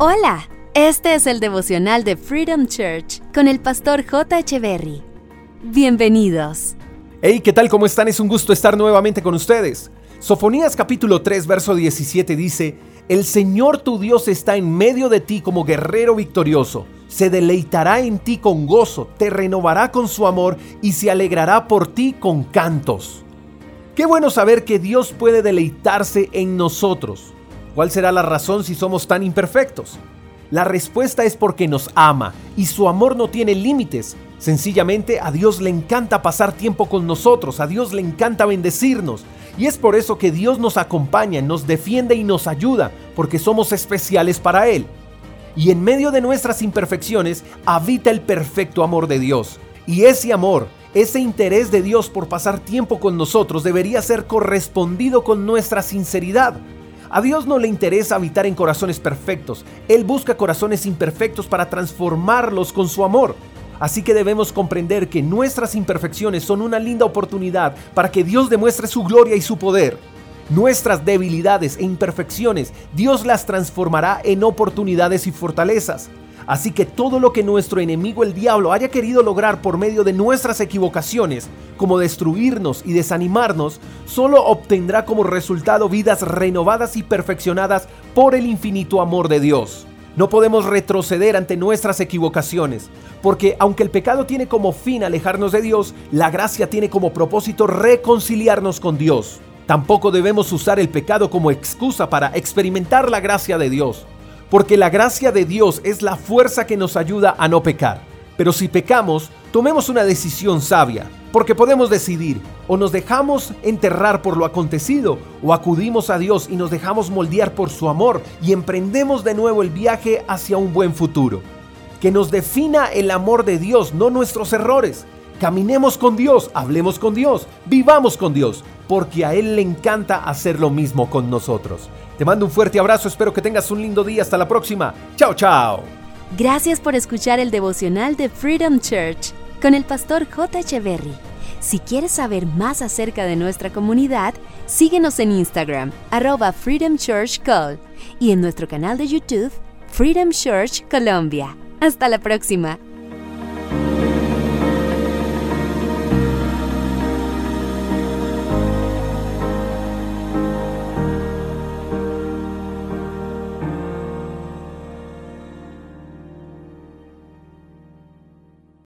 Hola, este es el devocional de Freedom Church con el pastor J. Echeverry. Bienvenidos. Hey, ¿qué tal? ¿Cómo están? Es un gusto estar nuevamente con ustedes. Sofonías capítulo 3, verso 17 dice, El Señor tu Dios está en medio de ti como guerrero victorioso. Se deleitará en ti con gozo, te renovará con su amor y se alegrará por ti con cantos. Qué bueno saber que Dios puede deleitarse en nosotros. ¿Cuál será la razón si somos tan imperfectos? La respuesta es porque nos ama y su amor no tiene límites. Sencillamente a Dios le encanta pasar tiempo con nosotros, a Dios le encanta bendecirnos. Y es por eso que Dios nos acompaña, nos defiende y nos ayuda, porque somos especiales para Él. Y en medio de nuestras imperfecciones habita el perfecto amor de Dios. Y ese amor, ese interés de Dios por pasar tiempo con nosotros debería ser correspondido con nuestra sinceridad. A Dios no le interesa habitar en corazones perfectos, Él busca corazones imperfectos para transformarlos con su amor. Así que debemos comprender que nuestras imperfecciones son una linda oportunidad para que Dios demuestre su gloria y su poder. Nuestras debilidades e imperfecciones, Dios las transformará en oportunidades y fortalezas. Así que todo lo que nuestro enemigo el diablo haya querido lograr por medio de nuestras equivocaciones, como destruirnos y desanimarnos, solo obtendrá como resultado vidas renovadas y perfeccionadas por el infinito amor de Dios. No podemos retroceder ante nuestras equivocaciones, porque aunque el pecado tiene como fin alejarnos de Dios, la gracia tiene como propósito reconciliarnos con Dios. Tampoco debemos usar el pecado como excusa para experimentar la gracia de Dios porque la gracia de Dios es la fuerza que nos ayuda a no pecar. Pero si pecamos, tomemos una decisión sabia, porque podemos decidir o nos dejamos enterrar por lo acontecido o acudimos a Dios y nos dejamos moldear por su amor y emprendemos de nuevo el viaje hacia un buen futuro. Que nos defina el amor de Dios, no nuestros errores. Caminemos con Dios, hablemos con Dios, vivamos con Dios, porque a Él le encanta hacer lo mismo con nosotros. Te mando un fuerte abrazo, espero que tengas un lindo día. Hasta la próxima. Chao, chao. Gracias por escuchar el devocional de Freedom Church con el pastor J. Echeverry. Si quieres saber más acerca de nuestra comunidad, síguenos en Instagram, arroba Freedom Church Call, y en nuestro canal de YouTube, Freedom Church Colombia. Hasta la próxima.